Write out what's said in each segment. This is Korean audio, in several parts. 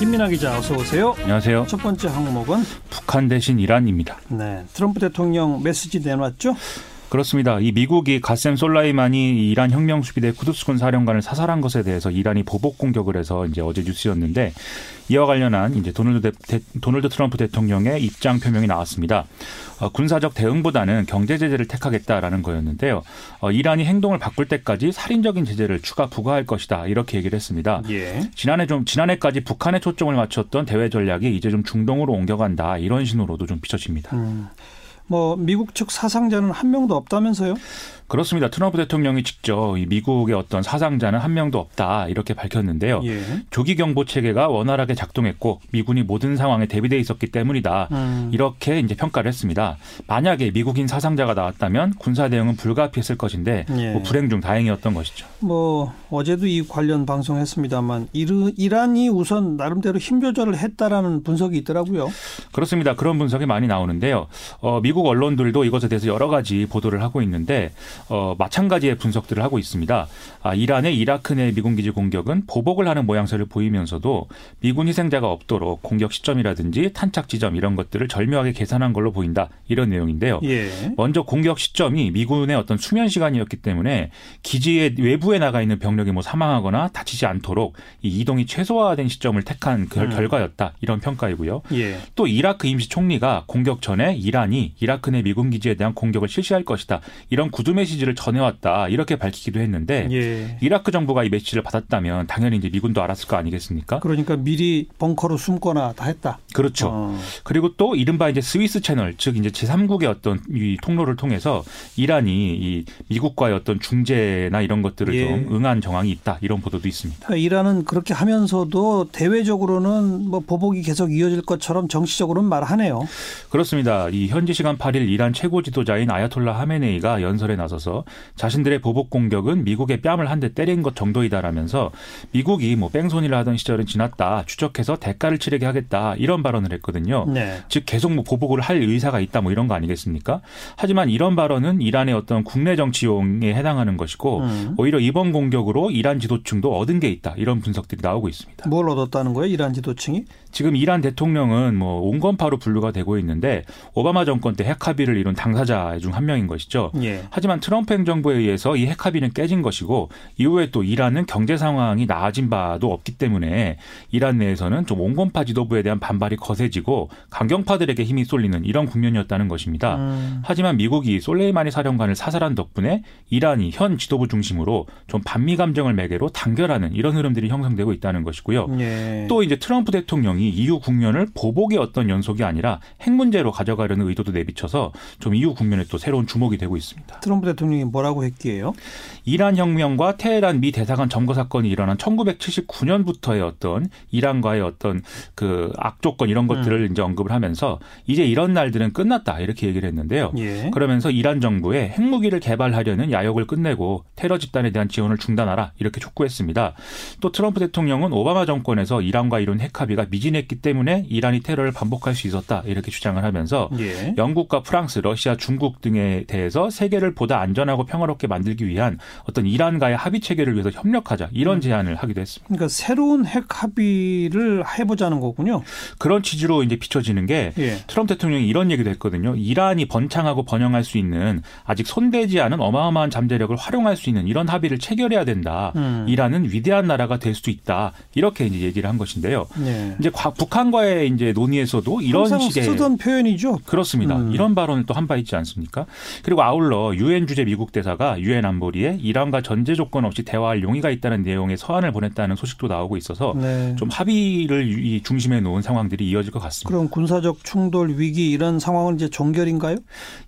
김민아 기자 어서 오세요. 안녕하세요. 첫 번째 항목은 북한 대신 이란입니다. 네, 트럼프 대통령 메시지 내놨죠? 그렇습니다. 이 미국이 가셈 솔라이만이 이란 혁명 수비대 쿠두스군 사령관을 사살한 것에 대해서 이란이 보복 공격을 해서 이제 어제 뉴스였는데 이와 관련한 이제 도널드, 대, 도널드 트럼프 대통령의 입장 표명이 나왔습니다. 어, 군사적 대응보다는 경제 제재를 택하겠다라는 거였는데요. 어, 이란이 행동을 바꿀 때까지 살인적인 제재를 추가 부과할 것이다 이렇게 얘기를 했습니다. 예. 지난해 좀 지난해까지 북한에 초점을 맞췄던 대외 전략이 이제 좀 중동으로 옮겨간다 이런 신호로도 좀 비춰집니다. 음, 뭐 미국 측 사상자는 한 명도 없다면서요? 그렇습니다. 트럼프 대통령이 직접 이 미국의 어떤 사상자는 한 명도 없다 이렇게 밝혔는데요. 예. 조기 경보 체계가 원활하게 작동했고 미군이 모든 상황에 대비돼 있었기 때문이다. 음. 이렇게 이제 평가를 했습니다. 만약에 미국인 사상자가 나왔다면 군사 대응은 불가피했을 것인데 예. 뭐 불행 중 다행이었던 것이죠. 뭐 어제도 이 관련 방송했습니다만 이르, 이란이 우선 나름대로 힘 조절을 했다라는 분석이 있더라고요. 그렇습니다. 그런 분석이 많이 나오는데요. 어, 미국 언론들도 이것에 대해서 여러 가지 보도를 하고 있는데 어, 마찬가지의 분석들을 하고 있습니다. 아, 이란의 이라크 내 미군 기지 공격은 보복을 하는 모양새를 보이면서도 미군 희생자가 없도록 공격 시점이라든지 탄착 지점 이런 것들을 절묘하게 계산한 걸로 보인다. 이런 내용인데요. 예. 먼저 공격 시점이 미군의 어떤 수면 시간이었기 때문에 기지의 외부에 나가 있는 병력이 뭐 사망하거나 다치지 않도록 이 이동이 최소화된 시점을 택한 그 음. 결과였다. 이런 평가이고요. 예. 또 이라크 임시 총리가 공격 전에 이란이 이 라크 내 미군 기지에 대한 공격을 실시할 것이다. 이런 구두 메시지를 전해왔다. 이렇게 밝히기도 했는데 예. 이라크 정부가 이 메시지를 받았다면 당연히 이제 미군도 알았을 거 아니겠습니까? 그러니까 미리 벙커로 숨거나 다 했다. 그렇죠. 어. 그리고 또 이른바 이제 스위스 채널 즉 이제 제3국의 어떤 이 통로를 통해서 이란이 이 미국과의 어떤 중재나 이런 것들을 예. 좀 응한 정황이 있다 이런 보도도 있습니다. 그러니까 이란은 그렇게 하면서도 대외적으로는 뭐 보복이 계속 이어질 것처럼 정치적으로는 말하네요. 그렇습니다. 이 현지 시간 8일 이란 최고 지도자인 아야톨라 하메네이가 연설에 나서서 자신들의 보복 공격은 미국의 뺨을 한 대 때린 것 정도이다라면서 미국이 뭐 뺑소니를 하던 시절은 지났다 추적해서 대가를 치르게 하겠다 이런 발언을 했거든요. 네. 즉 계속 뭐 보복을 할 의사가 있다 뭐 이런 거 아니겠습니까? 하지만 이런 발언은 이란의 어떤 국내 정치용에 해당하는 것이고 음. 오히려 이번 공격으로 이란 지도층도 얻은 게 있다 이런 분석들이 나오고 있습니다. 뭘 얻었다는 거예요? 이란 지도층이? 지금 이란 대통령은 뭐 온건파로 분류가 되고 있는데 오바마 정권 때 핵합의를 이룬 당사자 중 한 명인 것이죠. 예. 하지만 트럼프 행정부에 의해서 이 핵 합의는 깨진 것이고 이후에 또 이란은 경제 상황이 나아진 바도 없기 때문에 이란 내에서는 좀 온건파 지도부에 대한 반발이 거세지고 강경파들에게 힘이 쏠리는 이런 국면이었다는 것입니다. 음. 하지만 미국이 솔레이마니 사령관을 사살한 덕분에 이란이 현 지도부 중심으로 좀 반미 감정을 매개로 단결하는 이런 흐름들이 형성되고 있다는 것이고요. 예. 또 이제 트럼프 대통령이 이후 국면을 보복의 어떤 연속이 아니라 핵 문제로 가져가려는 의도도 내비 쳐서 좀 이후 국면에 또 새로운 주목이 되고 있습니다. 트럼프 대통령이 뭐라고 했기에요? 이란 혁명과 테헤란 미 대사관 점거 사건이 일어난 1979년부터의 어떤 이란과의 어떤 그 악조건 이런 것들을 이제 언급을 하면서 이제 이런 날들은 끝났다 이렇게 얘기를 했는데요. 예. 그러면서 이란 정부에 핵무기를 개발하려는 야욕을 끝내고 테러 집단에 대한 지원을 중단하라 이렇게 촉구했습니다. 또 트럼프 대통령은 오바마 정권에서 이란과 이룬 핵합의가 미진했기 때문에 이란이 테러를 반복할 수 있었다 이렇게 주장을 하면서 예. 영국 과 프랑스, 러시아, 중국 등에 대해서 세계를 보다 안전하고 평화롭게 만들기 위한 어떤 이란과의 합의 체계를 위해서 협력하자 이런 제안을 하기도 했습니다. 그러니까 새로운 핵 합의를 해보자는 거군요. 그런 취지로 이제 비춰지는 게 예. 트럼프 대통령이 이런 얘기도 했거든요. 이란이 번창하고 번영할 수 있는 아직 손대지 않은 어마어마한 잠재력을 활용할 수 있는 이런 합의를 체결해야 된다. 음. 이란은 위대한 나라가 될 수도 있다. 이렇게 이제 얘기를 한 것인데요. 예. 이제 과- 북한과의 이제 논의에서도 이런 식의 쓰던 표현이죠. 그렇습니다. 음. 이런 발언을 또 한 바 있지 않습니까? 그리고 아울러 유엔 주재 미국 대사가 유엔 안보리에 이란과 전제 조건 없이 대화할 용의가 있다는 내용의 서한을 보냈다는 소식도 나오고 있어서 네. 좀 합의를 이 중심에 놓은 상황들이 이어질 것 같습니다. 그럼 군사적 충돌 위기 이런 상황은 이제 종결인가요?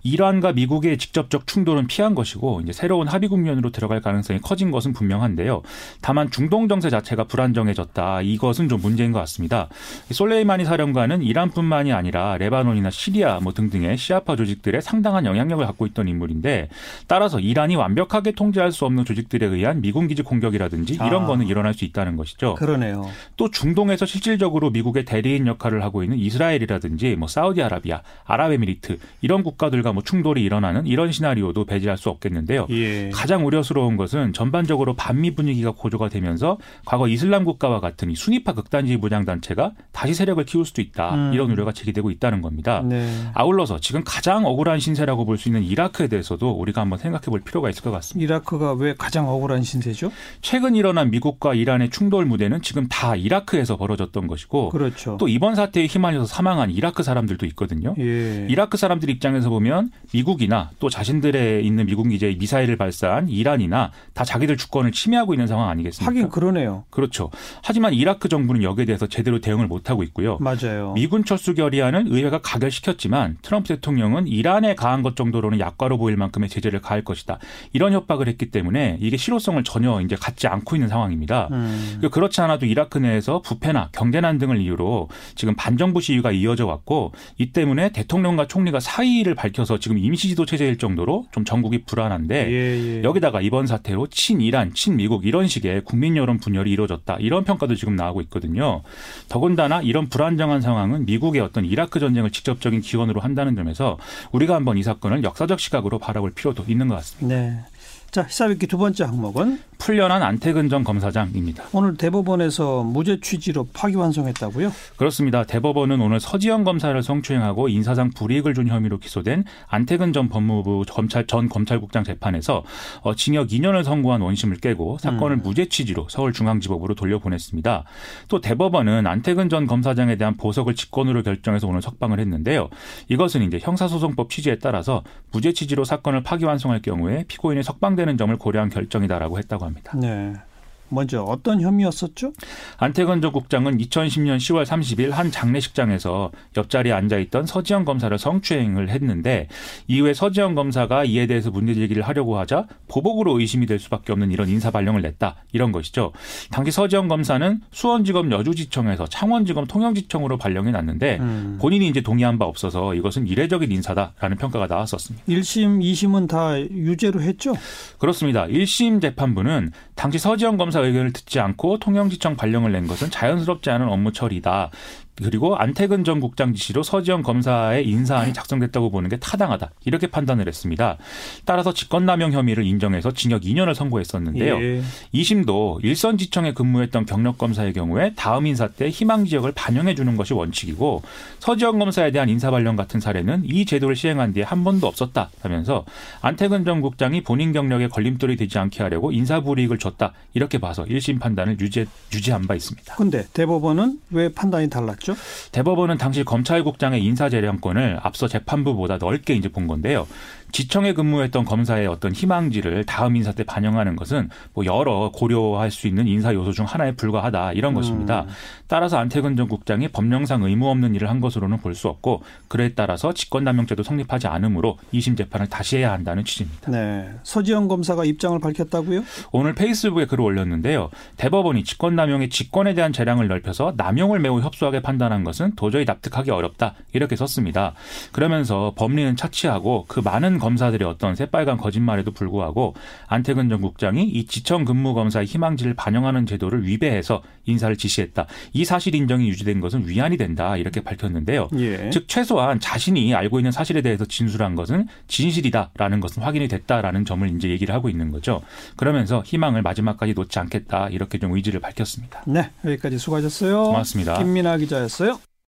이란과 미국의 직접적 충돌은 피한 것이고 이제 새로운 합의 국면으로 들어갈 가능성이 커진 것은 분명한데요. 다만 중동 정세 자체가 불안정해졌다. 이것은 좀 문제인 것 같습니다. 솔레이마니 사령관은 이란뿐만이 아니라 레바논이나 시리아 뭐 등등의 내 시아파 조직들의 상당한 영향력을 갖고 있던 인물인데 따라서 이란이 완벽하게 통제할 수 없는 조직들에 의한 미군 기지 공격이라든지 이런 아. 거는 일어날 수 있다는 것이죠. 그러네요. 또 중동에서 실질적으로 미국의 대리인 역할을 하고 있는 이스라엘이라든지 뭐 사우디아라비아, 아랍에미리트 이런 국가들과 뭐 충돌이 일어나는 이런 시나리오도 배제할 수 없겠는데요. 예. 가장 우려스러운 것은 전반적으로 반미 분위기가 고조가 되면서 과거 이슬람 국가와 같은 이 순위파 극단주의 무장 단체가 다시 세력을 키울 수도 있다 음. 이런 우려가 제기되고 있다는 겁니다. 네. 아울러서 지금 가장 억울한 신세라고 볼 수 있는 이라크에 대해서도 우리가 한번 생각해 볼 필요가 있을 것 같습니다. 이라크가 왜 가장 억울한 신세죠? 최근 일어난 미국과 이란의 충돌 무대는 지금 다 이라크에서 벌어졌던 것이고 그렇죠. 또 이번 사태에 휘말려서 사망한 이라크 사람들도 있거든요. 예. 이라크 사람들 입장에서 보면 미국이나 또 자신들의 있는 미국 기지에 미사일을 발사한 이란이나 다 자기들 주권을 침해하고 있는 상황 아니겠습니까? 하긴 그러네요. 그렇죠. 하지만 이라크 정부는 여기에 대해서 제대로 대응을 못 하고 있고요. 맞아요. 미군 철수 결의안은 의회가 가결시켰지만 트럼프 대통령은 이란에 가한 것 정도로는 약과로 보일 만큼의 제재를 가할 것이다. 이런 협박을 했기 때문에 이게 실효성을 전혀 이제 갖지 않고 있는 상황입니다. 음. 그렇지 않아도 이라크 내에서 부패나 경제난 등을 이유로 지금 반정부 시위가 이어져 왔고 이 때문에 대통령과 총리가 사의를 밝혀서 지금 임시지도 체제일 정도로 좀 전국이 불안한데 예, 예. 여기다가 이번 사태로 친이란, 친미국 이런 식의 국민 여론 분열이 이루어졌다. 이런 평가도 지금 나오고 있거든요. 더군다나 이런 불안정한 상황은 미국의 어떤 이라크 전쟁을 직접적인 기원으로 한다는 점에서 우리가 한번 이 사건을 역사적 시각으로 바라볼 필요도 있는 것 같습니다. 네. 자, 시사위키 두 번째 항목은 풀려난 안태근 전 검사장입니다. 오늘 대법원에서 무죄 취지로 파기환송했다고요? 그렇습니다. 대법원은 오늘 서지현 검사를 성추행하고 인사상 불이익을 준 혐의로 기소된 안태근 전 법무부 검찰 전 검찰국장 재판에서 어, 징역 2년을 선고한 원심을 깨고 사건을 음. 무죄 취지로 서울중앙지법으로 돌려보냈습니다. 또 대법원은 안태근 전 검사장에 대한 보석을 직권으로 결정해서 오늘 석방을 했는데요. 이것은 이제 형사소송법 취지에 따라서 무죄 취지로 사건을 파기환송할 경우에 피고인이 석방 되는 점을 고려한 결정이다라고 했다고 합니다. 네. 먼저 어떤 혐의였었죠? 안태근 전 국장은 2010년 10월 30일 한 장례식장에서 옆자리에 앉아있던 서지현 검사를 성추행을 했는데 이후에 서지현 검사가 이에 대해서 문제제기를 하려고 하자 보복으로 의심이 될 수밖에 없는 이런 인사 발령을 냈다 이런 것이죠. 당시 서지현 검사는 수원지검 여주지청에서 창원지검 통영지청으로 발령이 났는데 음. 본인이 이제 동의한 바 없어서 이것은 이례적인 인사다라는 평가가 나왔었습니다. 1심, 2심은 다 유죄로 했죠? 그렇습니다. 1심 재판부는 당시 서지현 검사 의견을 듣지 않고 통영지청 발령을 낸 것은 자연스럽지 않은 업무 처리다. 그리고 안태근 전 국장 지시로 서지현 검사의 인사안이 작성됐다고 보는 게 타당하다. 이렇게 판단을 했습니다. 따라서 직권남용 혐의를 인정해서 징역 2년을 선고했었는데요. 예. 2심도 일선지청에 근무했던 경력 검사의 경우에 다음 인사 때 희망 지역을 반영해 주는 것이 원칙이고 서지현 검사에 대한 인사 발령 같은 사례는 이 제도를 시행한 뒤에 한 번도 없었다 하면서 안태근 전 국장이 본인 경력에 걸림돌이 되지 않게 하려고 인사 불이익을 줬다 이렇게 봐서 1심 판단을 유죄 유지한 바 있습니다. 근데 대법원은 왜 판단이 달랐죠? 대법원은 당시 검찰국장의 인사 재량권을 앞서 재판부보다 넓게 이제 본 건데요. 지청에 근무했던 검사의 어떤 희망지를 다음 인사 때 반영하는 것은 뭐 여러 고려할 수 있는 인사 요소 중 하나에 불과하다 이런 것입니다. 따라서 안태근 전 국장이 법령상 의무 없는 일을 한 것으로는 볼 수 없고 그에 따라서 직권남용죄도 성립하지 않으므로 2심 재판을 다시 해야 한다는 취지입니다. 네. 서지현 검사가 입장을 밝혔다고요? 오늘 페이스북에 글을 올렸는데요. 대법원이 직권남용의 직권에 대한 재량을 넓혀서 남용을 매우 협소하게 판단한 것은 도저히 납득하기 어렵다 이렇게 썼습니다. 그러면서 법리는 차치하고 그 많은 검사들의 어떤 새빨간 거짓말에도 불구하고 안태근 전 국장이 이 지청 근무 검사의 희망지를 반영하는 제도를 위배해서 인사를 지시했다. 이 사실 인정이 유지된 것은 위안이 된다 이렇게 밝혔는데요. 예. 즉 최소한 자신이 알고 있는 사실에 대해서 진술한 것은 진실이다라는 것은 확인이 됐다라는 점을 이제 얘기를 하고 있는 거죠. 그러면서 희망을 마지막까지 놓지 않겠다 이렇게 좀 의지를 밝혔습니다. 네. 여기까지 수고하셨어요. 고맙습니다. 김민아 기자였어요.